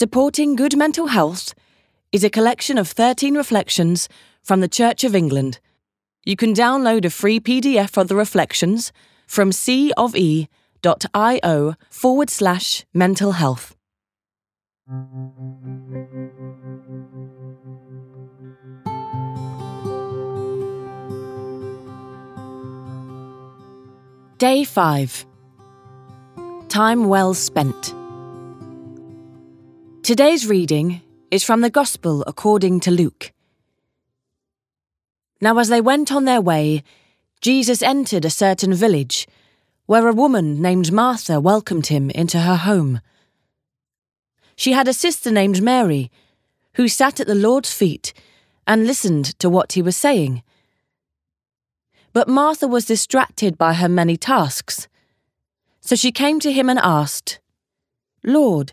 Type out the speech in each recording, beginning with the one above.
Supporting Good Mental Health is a collection of 13 reflections from the Church of England. You can download a free PDF of the reflections from cofe.io forward slash mental health. Day 5 Time Well Spent. Today's reading is from the Gospel according to Luke. Now, as they went on their way, Jesus entered a certain village, where a woman named Martha welcomed him into her home. She had a sister named Mary, who sat at the Lord's feet and listened to what he was saying. But Martha was distracted by her many tasks. So she came to him and asked, Lord,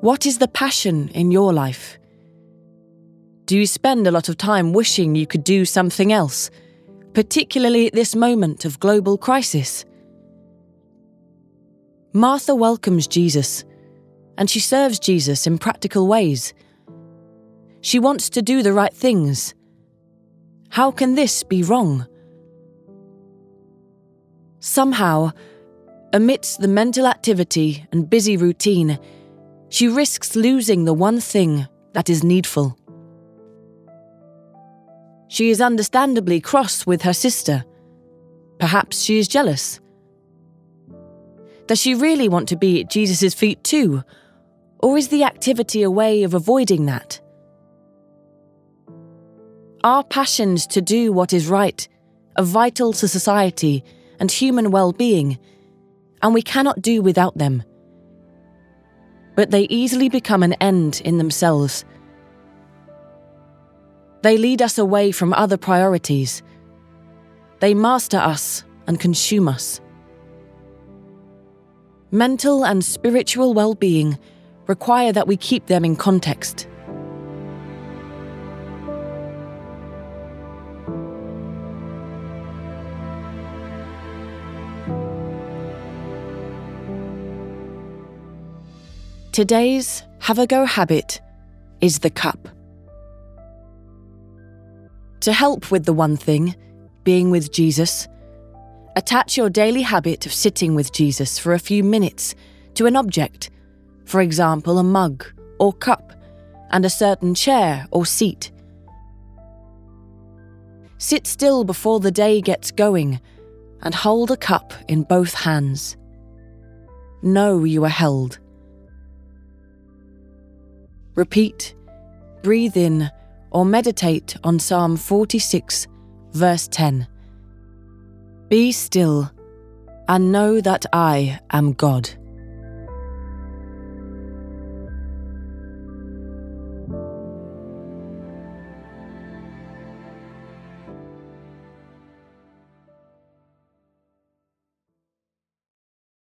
What is the passion in your life? Do you spend a lot of time wishing you could do something else, particularly at this moment of global crisis? Martha welcomes Jesus, and she serves Jesus in practical ways. She wants to do the right things. How can this be wrong? Somehow, amidst the mental activity and busy routine, she risks losing the one thing that is needful. She is understandably cross with her sister. Perhaps she is jealous. Does she really want to be at Jesus' feet too? Or is the activity a way of avoiding that? Our passions to do what is right are vital to society and human well being, and we cannot do without them but they easily become an end in themselves. They lead us away from other priorities. They master us and consume us. Mental and spiritual well being require that we keep them in context. Today's have a go habit is the cup. To help with the one thing, being with Jesus, attach your daily habit of sitting with Jesus for a few minutes to an object, for example, a mug or cup, and a certain chair or seat. Sit still before the day gets going and hold a cup in both hands. Know you are held. Repeat, breathe in, or meditate on Psalm 46, verse 10. Be still and know that I am God.